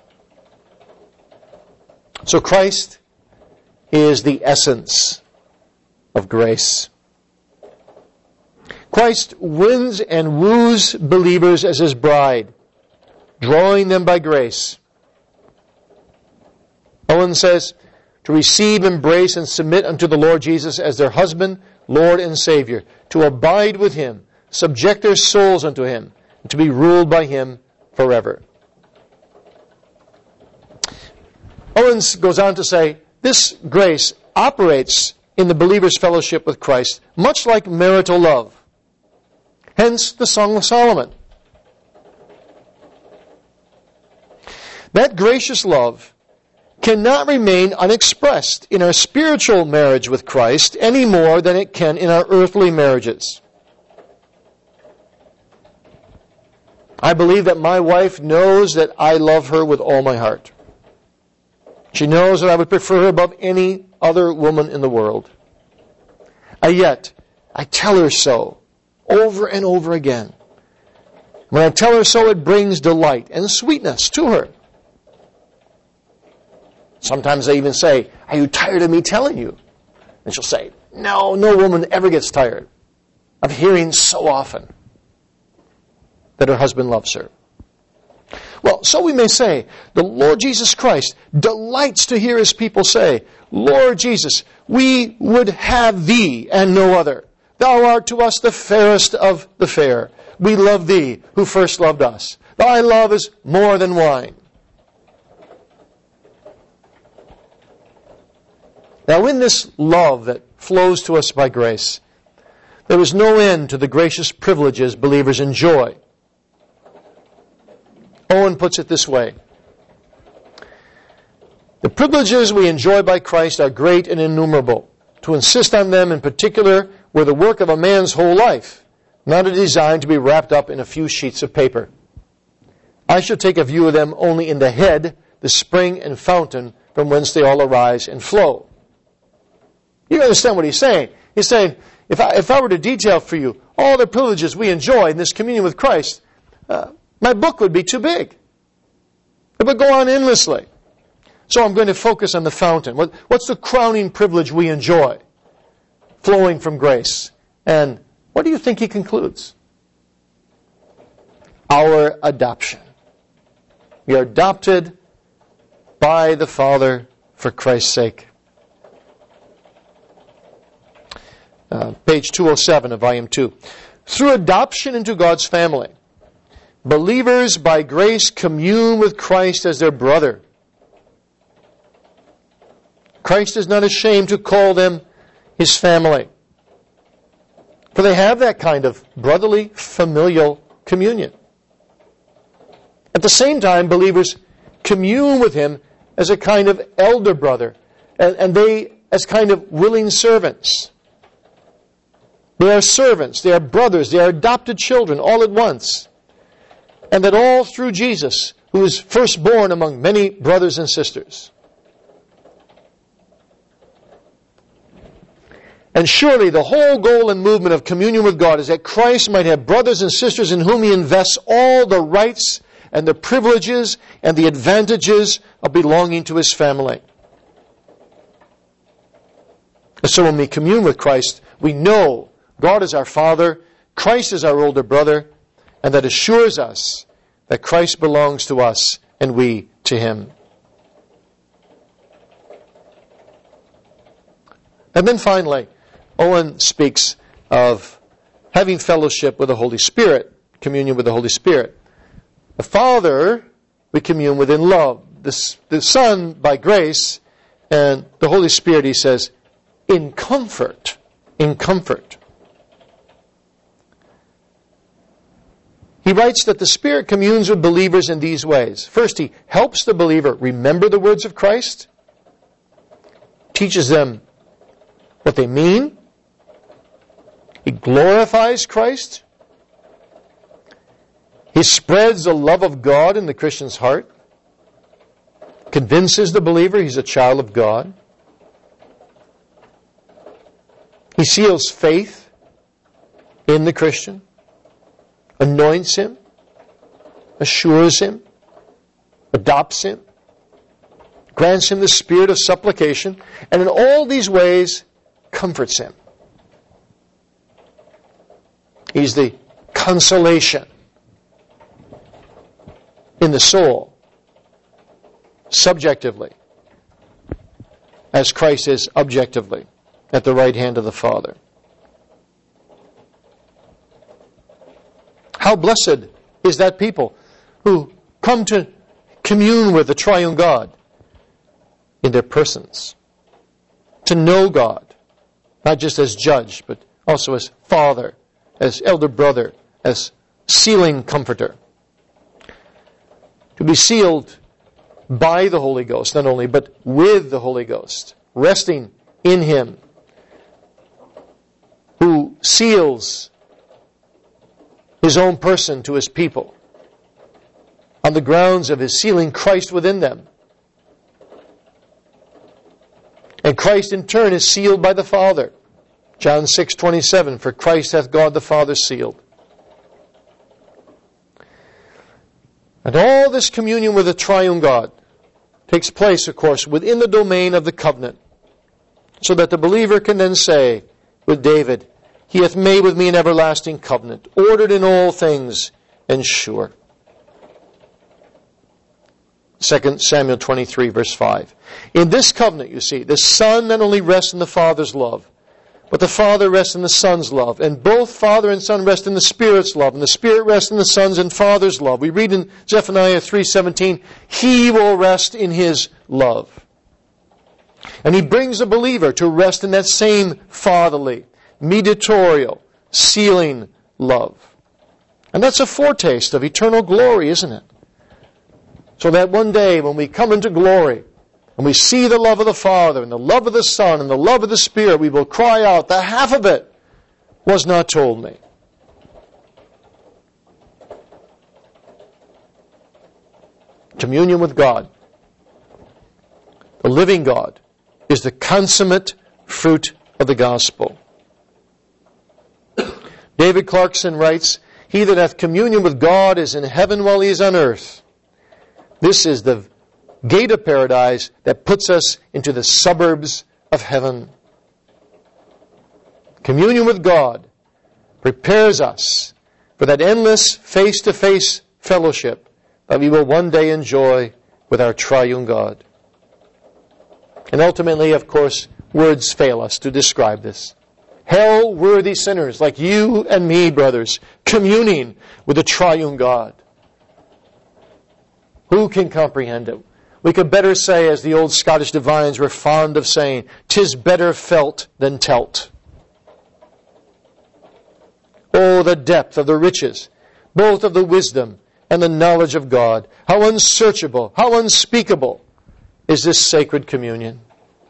So Christ is the essence of grace. Christ wins and woos believers as his bride, drawing them by grace. Owen says, to receive, embrace, and submit unto the Lord Jesus as their husband, Lord, and Savior, to abide with Him, subject their souls unto Him, and to be ruled by Him forever. Owens goes on to say, this grace operates in the believer's fellowship with Christ, much like marital love. Hence the Song of Solomon. That gracious love cannot remain unexpressed in our spiritual marriage with Christ any more than it can in our earthly marriages. I believe that my wife knows that I love her with all my heart. She knows that I would prefer her above any other woman in the world. And yet, I tell her so over and over again. When I tell her so, it brings delight and sweetness to her. Sometimes they even say, Are you tired of me telling you? And she'll say, No, no woman ever gets tired of hearing so often that her husband loves her. Well, so we may say, the Lord Jesus Christ delights to hear his people say, Lord Jesus, we would have thee and no other. Thou art to us the fairest of the fair. We love thee who first loved us. Thy love is more than wine. Now, in this love that flows to us by grace, there is no end to the gracious privileges believers enjoy. Owen puts it this way The privileges we enjoy by Christ are great and innumerable. To insist on them in particular were the work of a man's whole life, not a design to be wrapped up in a few sheets of paper. I shall take a view of them only in the head, the spring and fountain from whence they all arise and flow. You understand what he's saying? He's saying, if I, if I were to detail for you all the privileges we enjoy in this communion with Christ, uh, my book would be too big. It would go on endlessly. So I'm going to focus on the fountain. What, what's the crowning privilege we enjoy flowing from grace? And what do you think he concludes? Our adoption. We are adopted by the Father for Christ's sake. Uh, page 207 of volume 2. Through adoption into God's family, believers by grace commune with Christ as their brother. Christ is not ashamed to call them his family. For they have that kind of brotherly, familial communion. At the same time, believers commune with him as a kind of elder brother, and, and they as kind of willing servants. They are servants, they are brothers, they are adopted children all at once. And that all through Jesus, who is firstborn among many brothers and sisters. And surely the whole goal and movement of communion with God is that Christ might have brothers and sisters in whom he invests all the rights and the privileges and the advantages of belonging to his family. And so when we commune with Christ, we know God is our Father, Christ is our older brother, and that assures us that Christ belongs to us and we to him. And then finally, Owen speaks of having fellowship with the Holy Spirit, communion with the Holy Spirit. The Father, we commune with in love. The, the Son, by grace, and the Holy Spirit, he says, in comfort. In comfort. He writes that the Spirit communes with believers in these ways. First, he helps the believer remember the words of Christ, teaches them what they mean, he glorifies Christ, he spreads the love of God in the Christian's heart, convinces the believer he's a child of God. He seals faith in the Christian anoints him, assures him, adopts him, grants him the spirit of supplication, and in all these ways comforts him. He's the consolation in the soul, subjectively, as Christ is objectively at the right hand of the Father. How blessed is that people who come to commune with the triune God in their persons, to know God, not just as judge, but also as father, as elder brother, as sealing comforter. To be sealed by the Holy Ghost, not only, but with the Holy Ghost, resting in Him, who seals His own person to His people on the grounds of His sealing Christ within them. And Christ in turn is sealed by the Father. John 6:27 For Christ hath God the Father sealed. And all this communion with the triune God takes place, of course, within the domain of the covenant. So that the believer can then say with David, He hath made with me an everlasting covenant, ordered in all things and sure. 2 Samuel 23 verse 5. In this covenant, you see, the Son not only rests in the Father's love, but the Father rests in the Son's love, and both Father and Son rest in the Spirit's love, and the Spirit rests in the Son's and Father's love. We read in Zephaniah 3:17, "He will rest in his love." And he brings the believer to rest in that same fatherly, mediatorial, sealing love. And that's a foretaste of eternal glory, isn't it? So that one day when we come into glory, and we see the love of the Father and the love of the Son and the love of the Spirit, we will cry out, the half of it was not told me. Communion with God, the living God, is the consummate fruit of the gospel. David Clarkson writes, He that hath communion with God is in heaven while he is on earth. This is the gate of paradise that puts us into the suburbs of heaven. Communion with God prepares us for that endless face to face fellowship that we will one day enjoy with our triune God. And ultimately, of course, words fail us to describe this. Hell worthy sinners like you and me, brothers, communing with the triune God. Who can comprehend it? We could better say, as the old Scottish divines were fond of saying, "Tis better felt than telt." Oh, the depth of the riches, both of the wisdom and the knowledge of God. How unsearchable, how unspeakable is this sacred communion.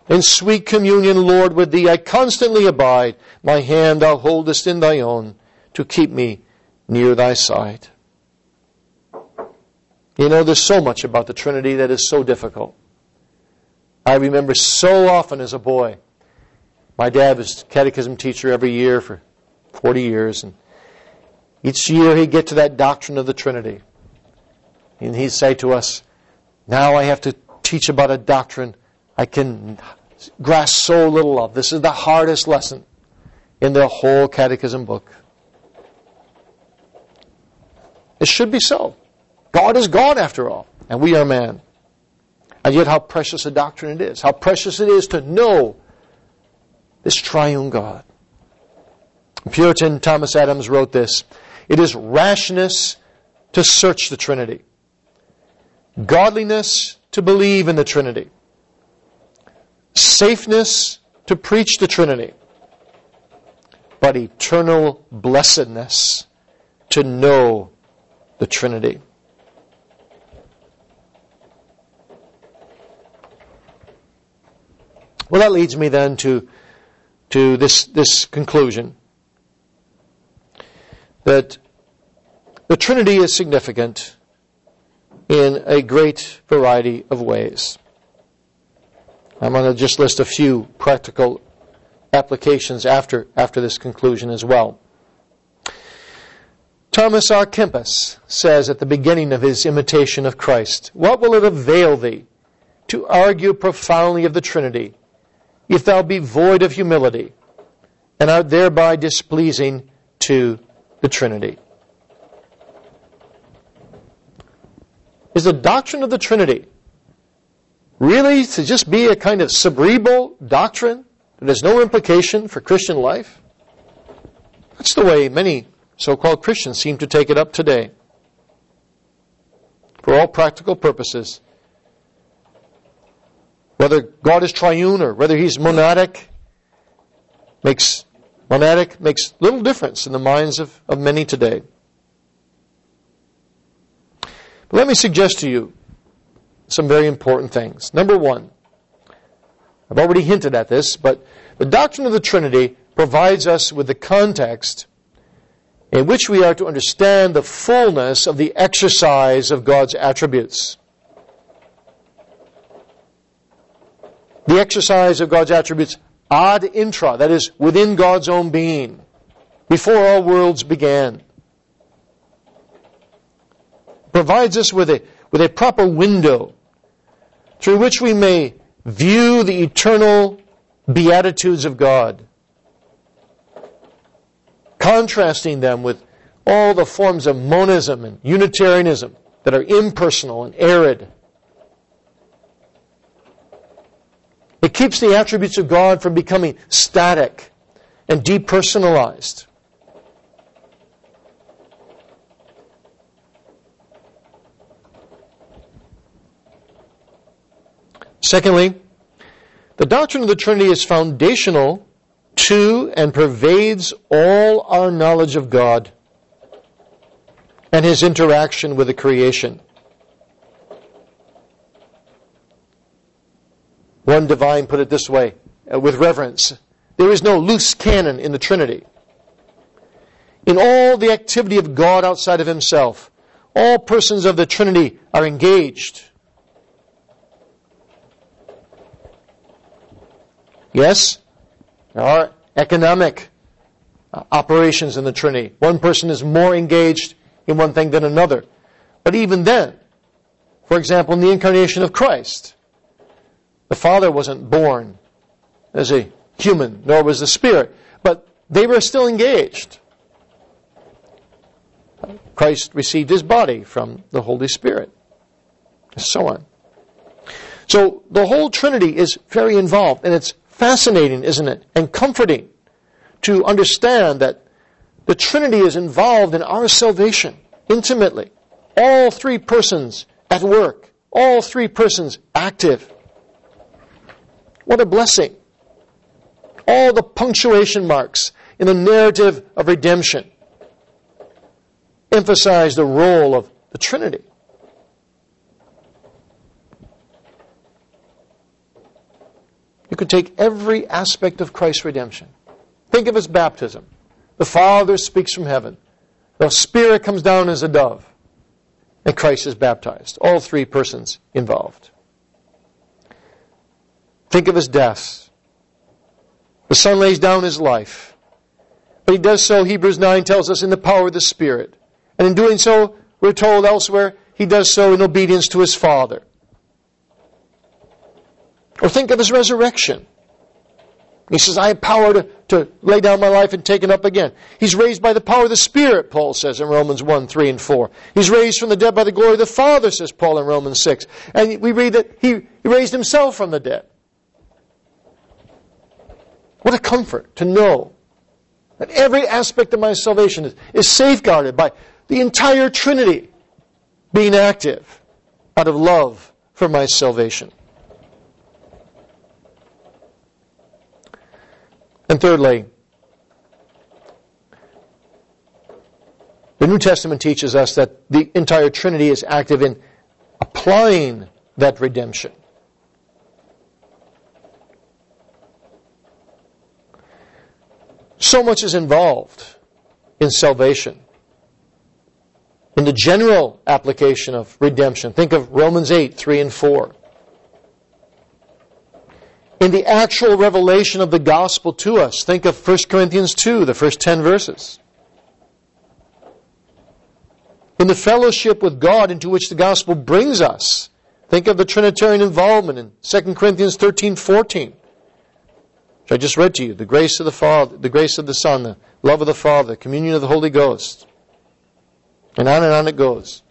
In sweet communion, Lord, with thee I constantly abide. My hand thou holdest in thy own to keep me near thy side. You know, there's so much about the Trinity that is so difficult. I remember so often as a boy, my dad was catechism teacher every year for 40 years, and each year he'd get to that doctrine of the Trinity. And he'd say to us, Now I have to teach about a doctrine I can grasp so little of. This is the hardest lesson in the whole catechism book. It should be so. God is God after all, and we are man. And yet, how precious a doctrine it is. How precious it is to know this triune God. Puritan Thomas Adams wrote this It is rashness to search the Trinity, godliness to believe in the Trinity, safeness to preach the Trinity, but eternal blessedness to know the Trinity. Well, that leads me then to, to this, this conclusion that the Trinity is significant in a great variety of ways. I'm going to just list a few practical applications after, after this conclusion as well. Thomas à Kempis says at the beginning of his imitation of Christ, What will it avail thee to argue profoundly of the Trinity if thou be void of humility, and art thereby displeasing to the Trinity. Is the doctrine of the Trinity really to just be a kind of cerebral doctrine that has no implication for Christian life? That's the way many so-called Christians seem to take it up today. For all practical purposes, whether God is triune or whether he's monadic, makes monadic makes little difference in the minds of, of many today. But let me suggest to you some very important things. Number one, I've already hinted at this, but the doctrine of the Trinity provides us with the context in which we are to understand the fullness of the exercise of God's attributes. The exercise of God's attributes ad intra, that is, within God's own being, before all worlds began provides us with a, with a proper window through which we may view the eternal beatitudes of God, contrasting them with all the forms of monism and Unitarianism that are impersonal and arid. It keeps the attributes of God from becoming static and depersonalized. Secondly, the doctrine of the Trinity is foundational to and pervades all our knowledge of God and his interaction with the creation. One divine put it this way, uh, with reverence there is no loose cannon in the Trinity. In all the activity of God outside of himself, all persons of the Trinity are engaged Yes, there are economic uh, operations in the Trinity. One person is more engaged in one thing than another. But even then, for example, in the incarnation of Christ, the Father wasn't born as a human, nor was the Spirit, but they were still engaged. Christ received his body from the Holy Spirit, and so on. So the whole Trinity is very involved, and it's fascinating, isn't it? And comforting to understand that the Trinity is involved in our salvation intimately. All three persons at work. All three persons active. What a blessing. All the punctuation marks in the narrative of redemption emphasize the role of the Trinity. You could take every aspect of Christ's redemption. Think of his baptism. The Father speaks from heaven. The Spirit comes down as a dove. And Christ is baptized. All three persons involved. Think of his death. The Son lays down his life. But he does so, Hebrews 9 tells us, in the power of the Spirit. And in doing so, we're told elsewhere, he does so in obedience to his Father. Or think of his resurrection. He says, I have power to, to lay down my life and take it up again. He's raised by the power of the Spirit, Paul says in Romans 1, 3, and 4. He's raised from the dead by the glory of the Father, says Paul in Romans 6. And we read that he, he raised himself from the dead. What a comfort to know that every aspect of my salvation is, is safeguarded by the entire Trinity being active out of love for my salvation. And thirdly, the New Testament teaches us that the entire Trinity is active in applying that redemption. So much is involved in salvation. In the general application of redemption, think of Romans 8, 3 and 4 in the actual revelation of the gospel to us. Think of 1 Corinthians 2, the first 10 verses. In the fellowship with God into which the gospel brings us. Think of the Trinitarian involvement in 2 Corinthians 13, 14. Which I just read to you. The grace of the Father, the grace of the Son, the love of the Father, communion of the Holy Ghost. And on and on it goes.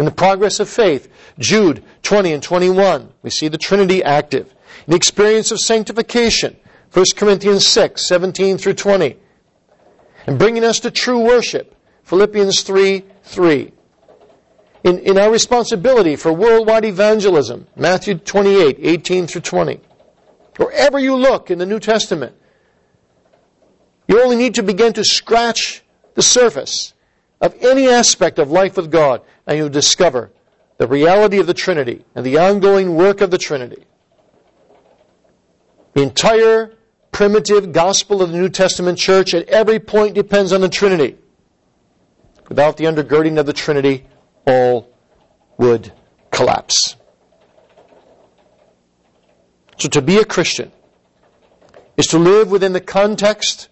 In the progress of faith, Jude 20 and 21, we see the Trinity active. In the experience of sanctification, 1 Corinthians 6, 17 through 20. And bringing us to true worship, Philippians 3, 3. In, in our responsibility for worldwide evangelism, Matthew 28, 18 through 20. Wherever you look in the New Testament, you only need to begin to scratch the surface of any aspect of life with God, and you'll discover the reality of the Trinity and the ongoing work of the Trinity. The entire primitive gospel of the New Testament church at every point depends on the Trinity. Without the undergirding of the Trinity, all would collapse. So to be a Christian is to live within the context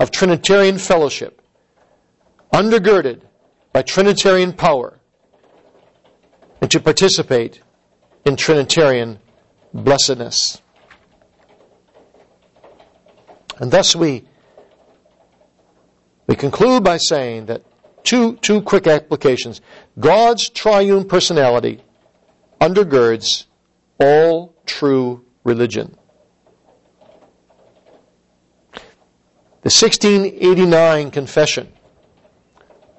of Trinitarian fellowship, undergirded by Trinitarian power, and to participate in Trinitarian blessedness. And thus we, we conclude by saying that two, two quick applications. God's triune personality undergirds all true religion. The 1689 Confession,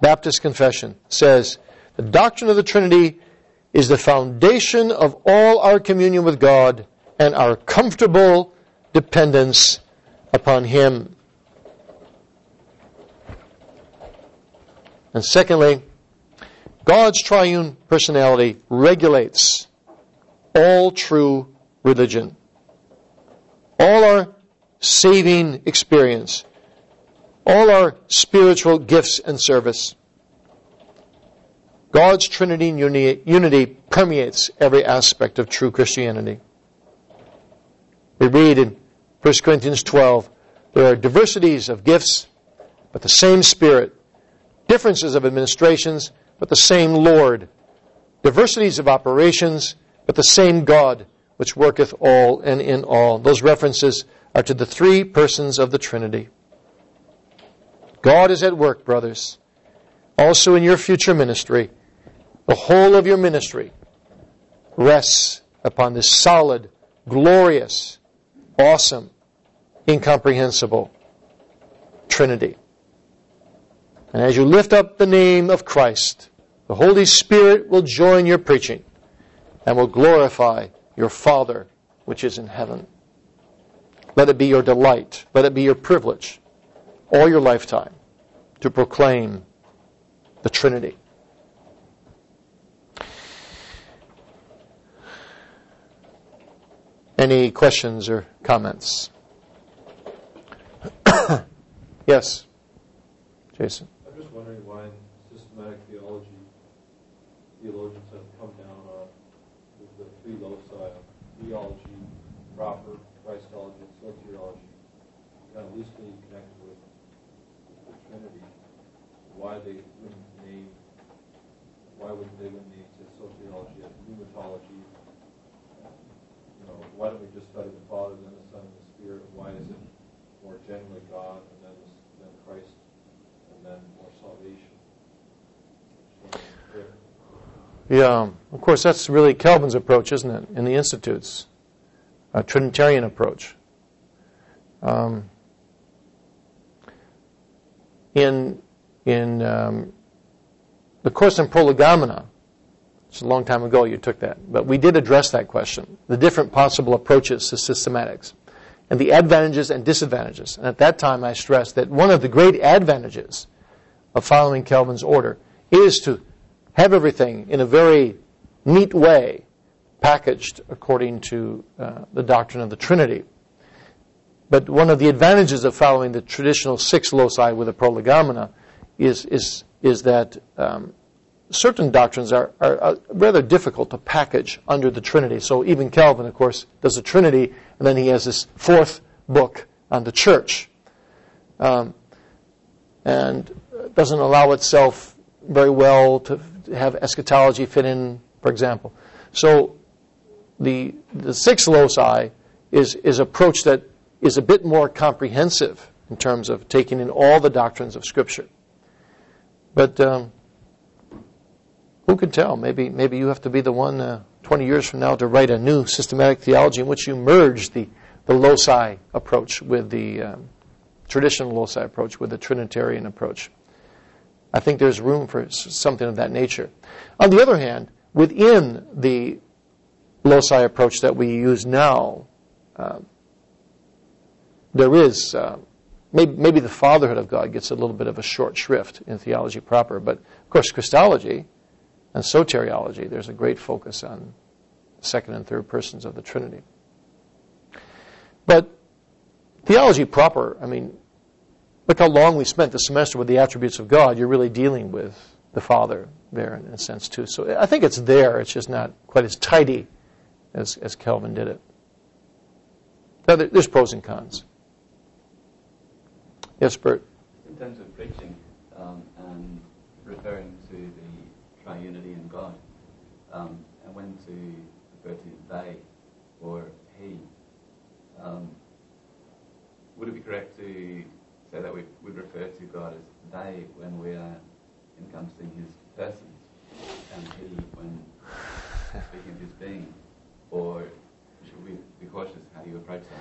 Baptist Confession, says the doctrine of the Trinity is the foundation of all our communion with God and our comfortable dependence upon Him. And secondly, God's triune personality regulates all true religion. All our saving experience all our spiritual gifts and service. God's Trinity and unity permeates every aspect of true Christianity. We read in 1 Corinthians 12, there are diversities of gifts, but the same Spirit, differences of administrations, but the same Lord, diversities of operations, but the same God, which worketh all and in all. Those references are to the three persons of the Trinity. God is at work, brothers. Also in your future ministry, the whole of your ministry rests upon this solid, glorious, awesome, incomprehensible Trinity. And as you lift up the name of Christ, the Holy Spirit will join your preaching and will glorify your Father which is in heaven. Let it be your delight. Let it be your privilege all your lifetime to proclaim the Trinity. Any questions or comments? [COUGHS] yes, Jason. I'm just wondering why systematic theology theologians have come down on the, the three loci of theology proper, Christology, and soteriology, kind of loosely connected with the Trinity. Why they wouldn't name, why wouldn't they wouldn't name say, soteriology as pneumatology? You know, why don't we just study the Father, then the Son, and the Spirit? Why is it more generally God, and then then Christ, and then more salvation? Yeah, of course, that's really Calvin's approach, isn't it, in the Institutes? A Trinitarian approach. Um, in in um, the course in prolegomena, it's a long time ago you took that, but we did address that question, the different possible approaches to systematics, and the advantages and disadvantages. And at that time I stressed that one of the great advantages of following Calvin's order is to have everything in a very neat way packaged according to uh, the doctrine of the Trinity. But one of the advantages of following the traditional six loci with a prolegomena is, is, is that um, certain doctrines are, are, are, rather difficult to package under the Trinity. So even Calvin, of course, does the Trinity, and then he has this fourth book on the church. Um, and doesn't allow itself very well to have eschatology fit in, for example. So the, the sixth loci is, is approach that is a bit more comprehensive in terms of taking in all the doctrines of Scripture. But um, who can tell? Maybe, maybe you have to be the one uh, 20 years from now to write a new systematic theology in which you merge the, the loci approach with the um, traditional loci approach with the Trinitarian approach. I think there's room for something of that nature. On the other hand, within the loci approach that we use now, uh, there is uh, maybe, maybe the fatherhood of God gets a little bit of a short shrift in theology proper, but of course Christology and soteriology, there's a great focus on second and third persons of the Trinity. But theology proper, I mean, look how long we spent the semester with the attributes of God. You're really dealing with the Father there in a sense too. So I think it's there. It's just not quite as tidy as, as Calvin did it. Now, there's pros and cons. Yes, Bert. In terms of preaching um, and referring to the triunity in God, um, and when to refer to they or he, um, would it be correct to say that we would refer to God as they when we are encompassing his persons, and he when speaking of his being? Or should we be cautious? How you approach that?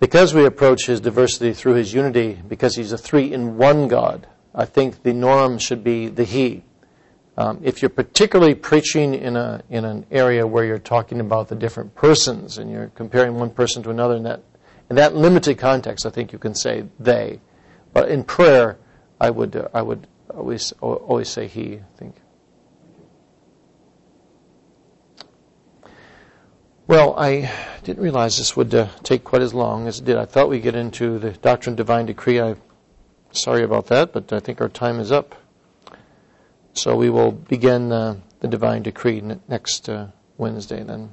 Because we approach his diversity through his unity, because he's a three in one God, I think the norm should be the he. Um, if you're particularly preaching in, a, in an area where you're talking about the different persons and you're comparing one person to another in that, in that limited context, I think you can say they. But in prayer, I would, uh, I would always, always say he, I think. Well, I didn't realize this would uh, take quite as long as it did. I thought we'd get into the doctrine divine decree. I'm sorry about that, but I think our time is up. So we will begin uh, the divine decree next uh, Wednesday then.